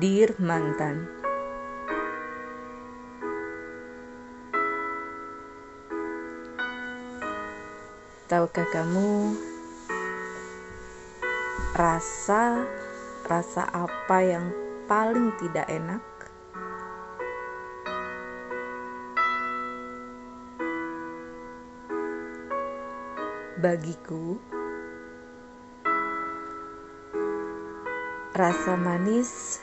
Dear Mantan Tahukah kamu rasa rasa apa yang paling tidak enak? Bagiku, rasa manis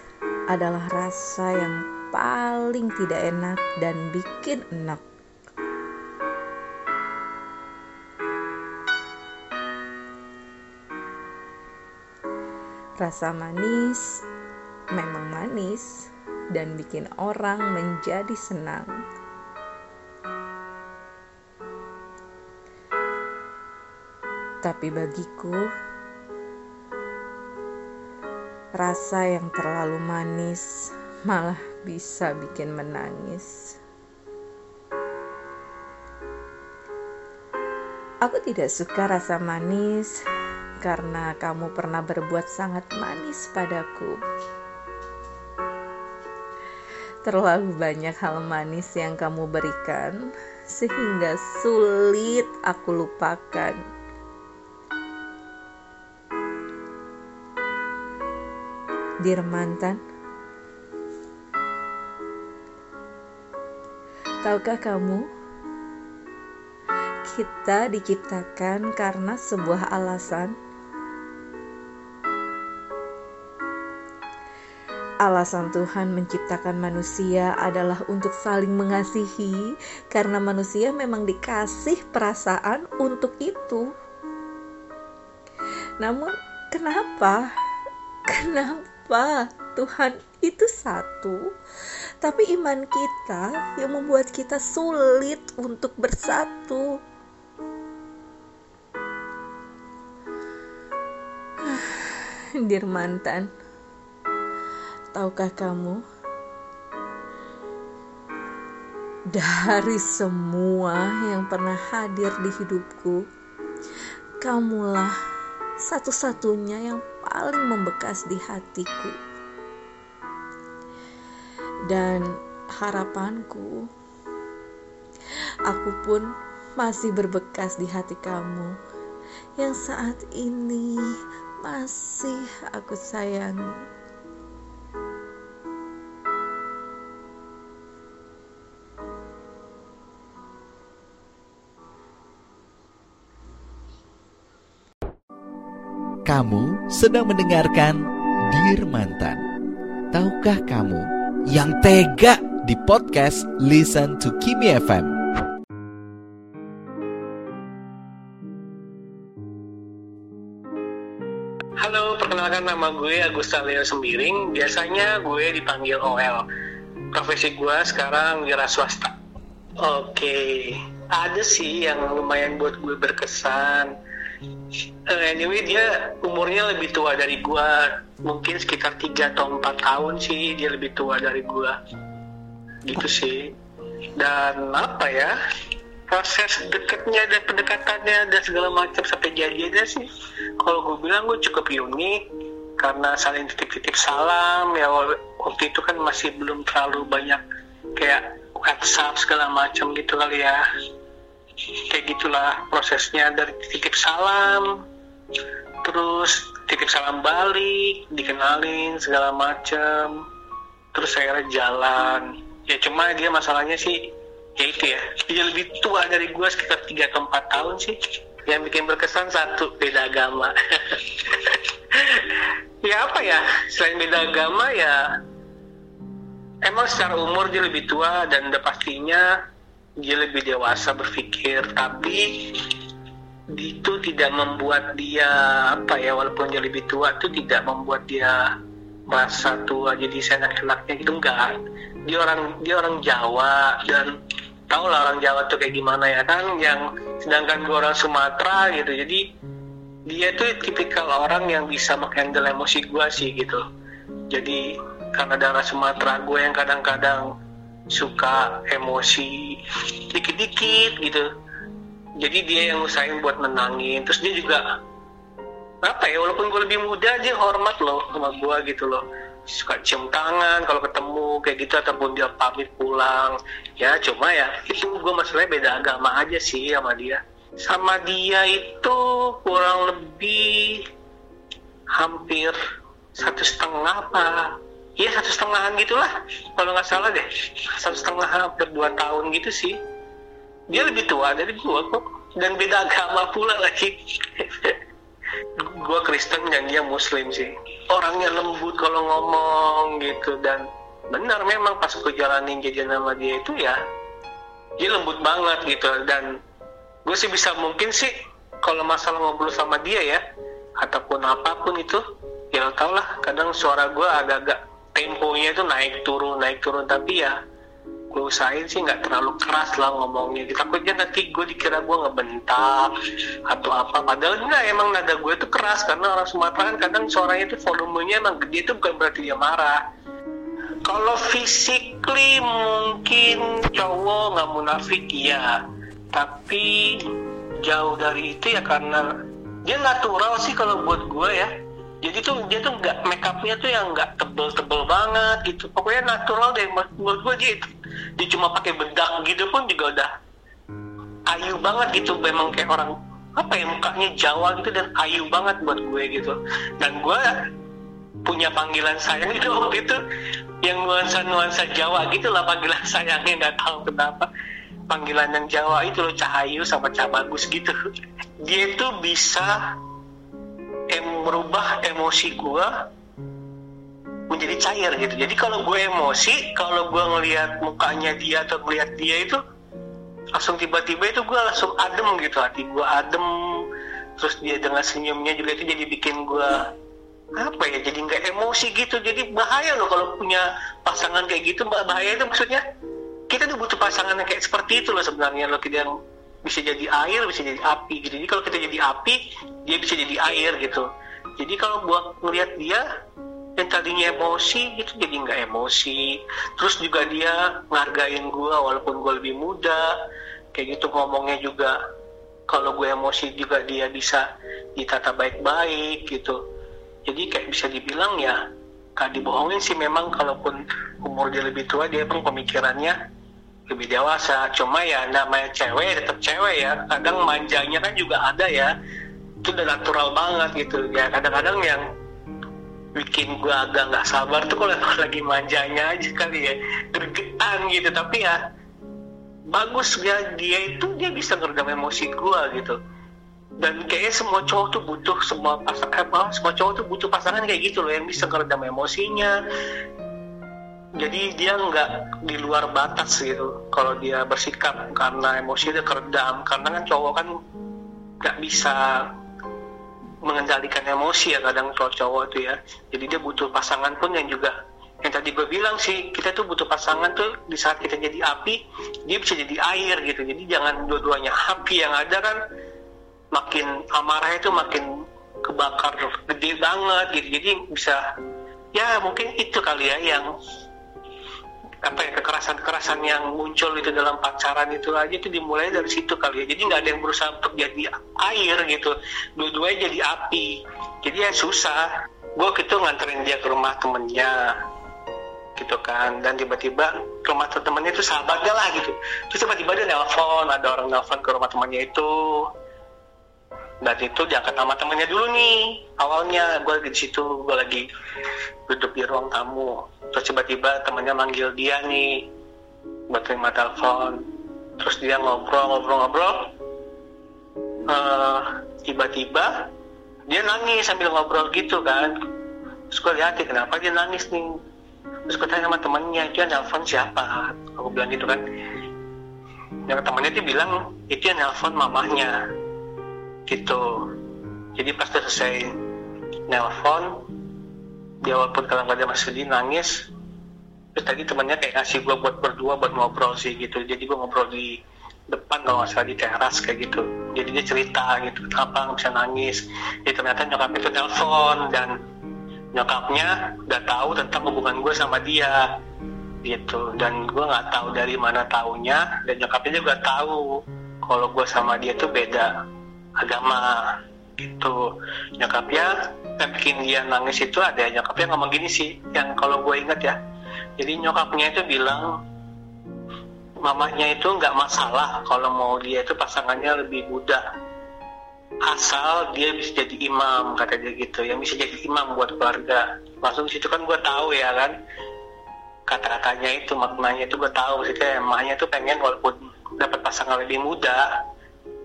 adalah rasa yang paling tidak enak dan bikin enak. Rasa manis memang manis dan bikin orang menjadi senang. Tapi bagiku, rasa yang terlalu manis malah bisa bikin menangis. Aku tidak suka rasa manis karena kamu pernah berbuat sangat manis padaku. Terlalu banyak hal manis yang kamu berikan, sehingga sulit aku lupakan. Dear mantan, tahukah kamu, kita diciptakan karena sebuah alasan. Alasan Tuhan menciptakan manusia adalah untuk saling mengasihi, karena manusia memang dikasih perasaan untuk itu. Namun, kenapa? Kenapa? Apa? Tuhan itu satu, tapi iman kita yang membuat kita sulit untuk bersatu. Dir mantan, tahukah kamu? Dari semua yang pernah hadir di hidupku, kamulah satu-satunya yang paling membekas di hatiku. Dan harapanku, aku pun masih berbekas di hati kamu yang saat ini masih aku sayangi. Kamu sedang mendengarkan Dir Mantan. Tahukah kamu yang tega di podcast Listen to Kimi FM? Halo, perkenalkan nama gue Agus Leo Sembiring. Biasanya gue dipanggil OL. Profesi gue sekarang wira swasta. Oke, ada sih yang lumayan buat gue berkesan uh, anyway dia umurnya lebih tua dari gua. Mungkin sekitar 3 atau 4 tahun sih dia lebih tua dari gua. Gitu sih. Dan apa ya? Proses dekatnya dan pendekatannya dan segala macam sampai jadinya sih. Kalau gue bilang gue cukup unik karena saling titip-titip salam. Ya waktu itu kan masih belum terlalu banyak kayak WhatsApp segala macam gitu kali ya kayak gitulah prosesnya dari titip salam terus titip salam balik dikenalin segala macem. Terus saya jalan. Ya cuma dia masalahnya sih ya itu ya dia lebih tua dari gue sekitar 3 atau 4 tahun sih. Yang bikin berkesan satu beda agama. Ya apa ya selain beda agama ya emang secara umur dia lebih tua dan udah pastinya dia lebih dewasa berpikir tapi itu tidak membuat dia apa ya walaupun dia lebih tua itu tidak membuat dia merasa tua jadi seenak-enaknya gitu enggak. Dia orang dia orang Jawa dan tau lah orang Jawa tuh kayak gimana ya kan yang sedangkan gue orang Sumatera gitu jadi dia tuh tipikal orang yang bisa menghandle emosi gue sih gitu. Jadi karena darah Sumatera gue yang kadang-kadang suka emosi dikit-dikit gitu. Jadi dia yang usahain buat menangin. Terus dia juga apa ya walaupun gue lebih muda dia hormat loh sama gue gitu loh. Suka cium tangan kalau ketemu kayak gitu ataupun dia pamit pulang. Ya cuma ya itu gue masalahnya beda agama aja sih sama dia. Sama dia itu kurang lebih hampir satu setengah apa Iya satu setengahan gitulah. Kalau nggak salah deh. Satu setengah hampir dua tahun gitu sih. Dia lebih tua dari gue kok. Dan beda agama pula lagi. Gue Kristen dan dia Muslim sih. Orangnya lembut kalau ngomong gitu. Dan benar memang pas gue jalanin jadi nama dia itu ya dia lembut banget gitu. Dan gue sih bisa mungkin sih kalau masalah ngobrol sama dia ya ataupun apa pun itu ya tau lah kadang suara gue agak-agak temponya itu naik turun naik turun. Tapi ya gue usahain sih nggak terlalu keras lah ngomongnya. Takutnya nanti gue dikira gue ngebentak atau apa. Padahal enggak emang nada gue itu keras. Karena orang Sumatera kan kadang suaranya itu volumenya emang gede itu bukan berarti dia marah. Kalau physically mungkin cowok nggak munafik ya tapi jauh dari itu ya karena dia natural sih kalau buat gue ya jadi tuh dia tuh nggak make upnya tuh yang nggak tebel-tebel banget gitu. Pokoknya natural deh menurut gue dia dia cuma pakai bedak gitu pun juga udah ayu banget gitu. Memang kayak orang apa ya mukanya Jawa gitu dan ayu banget buat gue gitu. Dan gue punya panggilan sayang itu waktu itu. Yang nuansa-nuansa Jawa gitu lah panggilan sayangnya nggak tahu kenapa. Panggilan yang Jawa itu loh Cahayu sama Cah Bagus gitu. Dia itu bisa merubah emosi gue menjadi cair gitu. Jadi kalau gue emosi, kalau gue ngelihat mukanya dia atau ngelihat dia itu langsung tiba-tiba itu gue langsung adem gitu hati gue adem. Terus dia dengan senyumnya juga itu jadi bikin gue apa ya jadi nggak emosi gitu. Jadi bahaya loh kalau punya pasangan kayak gitu bahaya itu maksudnya kita tuh butuh pasangan yang kayak seperti itu loh sebenarnya loh. Kita yang bisa jadi air bisa jadi api gitu. Jadi kalau kita jadi api dia bisa jadi air gitu jadi kalau buat ngelihat dia yang tadinya emosi gitu jadi nggak emosi. Terus juga dia ngargain gue walaupun gue lebih muda. Kayak gitu ngomongnya juga. Kalau gue emosi juga dia bisa ditata baik-baik gitu. Jadi kayak bisa dibilang ya gak dibohongin sih memang. Kalaupun umur dia lebih tua dia pun pemikirannya lebih dewasa. Cuma ya namanya cewek tetap cewek ya. Kadang manjanya kan juga ada ya itu udah natural banget gitu. Ya kadang-kadang yang bikin gue agak nggak sabar tuh kalau lagi manjanya aja kali ya. Gergetan gitu. Tapi ya bagus ya. Dia itu dia bisa ngeredam emosi gue gitu. Dan kayaknya semua cowok tuh butuh semua pasangan apa semua cowok tuh butuh pasangan kayak gitu loh yang bisa ngeredam emosinya. Jadi dia nggak di luar batas gitu. Kalau dia bersikap karena emosi dia keredam karena kan cowok kan nggak bisa mengendalikan emosi ya kadang cowok cowok tuh ya. Jadi dia butuh pasangan pun yang juga yang tadi gue bilang sih kita tuh butuh pasangan tuh di saat kita jadi api dia bisa jadi air gitu. Jadi jangan dua-duanya api yang ada kan makin amarah itu makin kebakar gede banget gitu. Jadi bisa ya mungkin itu kali ya yang apa ya kekerasan-kekerasan yang muncul itu dalam pacaran itu aja itu dimulai dari situ kali ya. Jadi nggak ada yang berusaha untuk jadi air gitu. Dua-duanya jadi api. Jadi ya susah. Gue gitu nganterin dia ke rumah temennya gitu kan. Dan tiba-tiba ke rumah temennya itu sahabatnya lah gitu. Terus tiba-tiba dia nelpon ada orang nelpon ke rumah temannya itu. Dan itu diangkat sama temennya dulu nih awalnya. Gue di situ gue lagi duduk di ruang tamu terus tiba-tiba temennya manggil dia nih buat terima telepon. Terus dia ngobrol-ngobrol-ngobrol uh, tiba-tiba dia nangis sambil ngobrol gitu kan. Terus gue lihat kenapa dia nangis nih? Terus gue tanya sama temennya dia nelfon siapa? Aku bilang gitu kan. Yang temennya dia bilang itu yang nelfon mamahnya. Gitu. Jadi pas selesai nelpon dia walaupun kalau nggak ada mas sedih nangis. Terus tadi temannya kayak ngasih gue buat berdua buat ngobrol sih gitu. Jadi gue ngobrol di depan kalau nggak salah di teras kayak gitu. Jadi dia cerita gitu kenapa bisa nangis. Jadi ternyata nyokap itu telepon dan nyokapnya udah tahu tentang hubungan gue sama dia gitu. Dan gue nggak tahu dari mana taunya dan nyokapnya juga tahu kalau gue sama dia tuh beda agama gitu. Nyokapnya yang bikin dia nangis itu ada nyokapnya ngomong gini sih yang kalau gue inget ya. Jadi nyokapnya itu bilang mamanya itu nggak masalah kalau mau dia itu pasangannya lebih muda. Asal dia bisa jadi imam kata dia gitu. Yang bisa jadi imam buat keluarga. Langsung situ kan gue tahu ya kan kata-katanya itu maknanya itu gue tahu. Maksudnya emaknya tuh pengen walaupun dapat pasangan lebih muda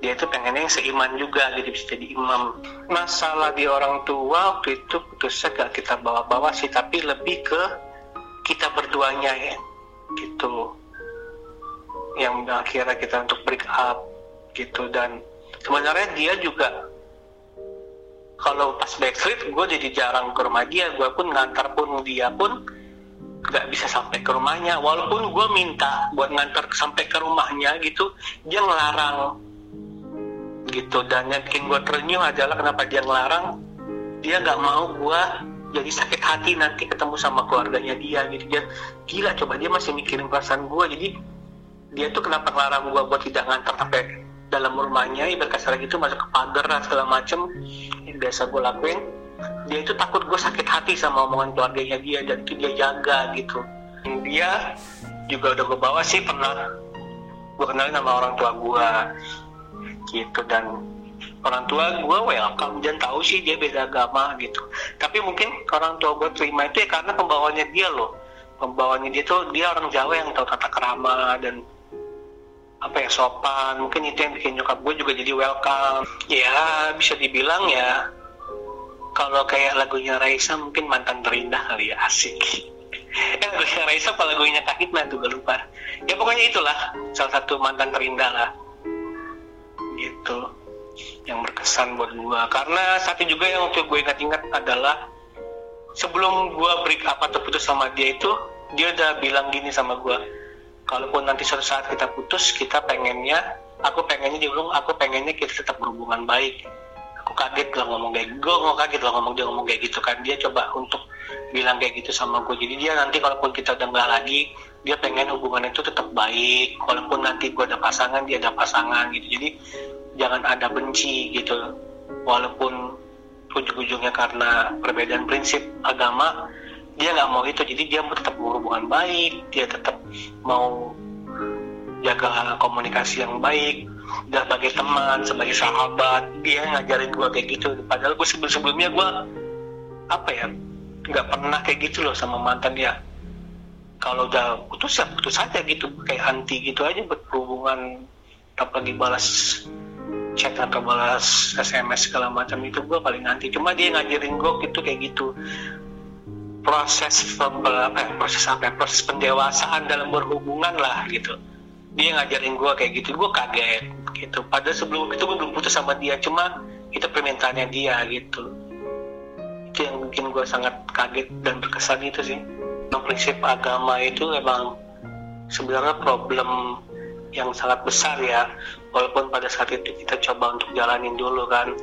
dia itu pengennya yang seiman juga jadi bisa jadi imam. Masalah di orang tua waktu itu putusnya gak kita bawa-bawa sih tapi lebih ke kita berduanya ya gitu. Yang akhirnya kita untuk break up gitu. Dan sebenarnya dia juga kalau pas backstreet gue jadi jarang ke rumah dia. Gue pun ngantar pun dia pun nggak bisa sampai ke rumahnya. Walaupun gue minta buat ngantar sampai ke rumahnya gitu. Dia ngelarang gitu. Dan yang bikin gue terenyuh adalah kenapa dia ngelarang. Dia nggak mau gue jadi sakit hati nanti ketemu sama keluarganya dia. Gitu dia gila coba dia masih mikirin perasaan gue jadi dia tuh kenapa ngelarang gue buat tidak ngantar sampai dalam rumahnya ibarat kasar gitu masuk ke pagar segala macem. Yang biasa gue lakuin. Dia itu takut gue sakit hati sama omongan keluarganya dia dan itu dia jaga gitu. Dia juga udah gue bawa sih pernah gue kenalin sama orang tua gue gitu. Dan orang tua gue welcome dan tahu sih dia beda agama gitu. Tapi mungkin orang tua gue terima itu ya karena pembawanya dia loh. Pembawanya dia tuh dia orang Jawa yang tahu tata kerama dan apa ya sopan. Mungkin itu yang bikin nyokap gue juga jadi welcome. Ya bisa dibilang ya kalau kayak lagunya Raisa mungkin mantan terindah kali ya asik. Ya lagunya Raisa apa lagunya Kak Hikmah tuh gue lupa. Ya pokoknya itulah salah satu mantan terindah lah gitu yang berkesan buat gue karena satu juga yang waktu gue ingat-ingat adalah sebelum gue break up atau putus sama dia itu dia udah bilang gini sama gue kalaupun nanti suatu saat kita putus kita pengennya aku pengennya dia aku pengennya kita tetap berhubungan baik aku kaget lah ngomong kayak gue nggak kaget lah ngomong dia ngomong kayak gitu kan. Dia coba untuk bilang kayak gitu sama gue jadi dia nanti kalaupun kita udah nggak lagi dia pengen hubungan itu tetap baik. Walaupun nanti gue ada pasangan dia ada pasangan gitu. Jadi jangan ada benci gitu. Walaupun ujung-ujungnya karena perbedaan prinsip agama dia nggak mau itu. Jadi dia tetap berhubungan baik dia tetap mau jaga komunikasi yang baik dan sebagai teman sebagai sahabat. Dia ngajarin gue kayak gitu. Padahal gue sebelum sebelumnya gue apa ya nggak pernah kayak gitu loh sama mantan dia. Kalau udah putus ya putus aja gitu. Kayak anti gitu aja berhubungan. Tak lagi balas chat atau balas SMS segala macam itu gue paling anti. Cuma dia ngajarin gue gitu kayak gitu. Proses apa ya, proses apa ya, proses pendewasaan dalam berhubungan lah gitu dia ngajarin gue kayak gitu. Gue kaget gitu. Padahal sebelum itu gue belum putus sama dia cuma itu permintaannya dia gitu. Itu yang bikin gue sangat kaget dan berkesan itu sih. Prinsip agama itu memang sebenarnya problem yang sangat besar ya. Walaupun pada saat itu kita coba untuk jalanin dulu kan.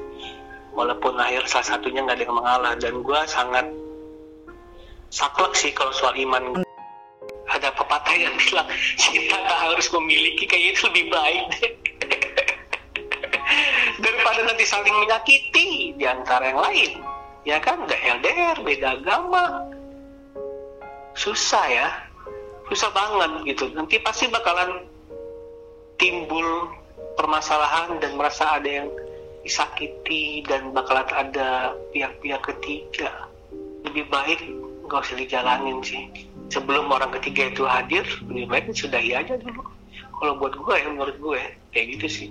Walaupun akhir salah satunya nggak ada yang mengalah. Dan gue sangat saklek sih kalau soal iman yang bilang kita tak harus memiliki kayak itu lebih baik daripada nanti saling menyakiti di antara yang lain. Ya kan? Nggak LDR beda agama. Susah ya. Susah banget gitu. Nanti pasti bakalan timbul permasalahan dan merasa ada yang disakiti dan bakalan ada pihak-pihak ketiga. Lebih baik nggak usah dijalanin sih sebelum orang ketiga itu hadir lebih baik sudahi aja dulu. Kalau buat gue ya menurut gue kayak gitu sih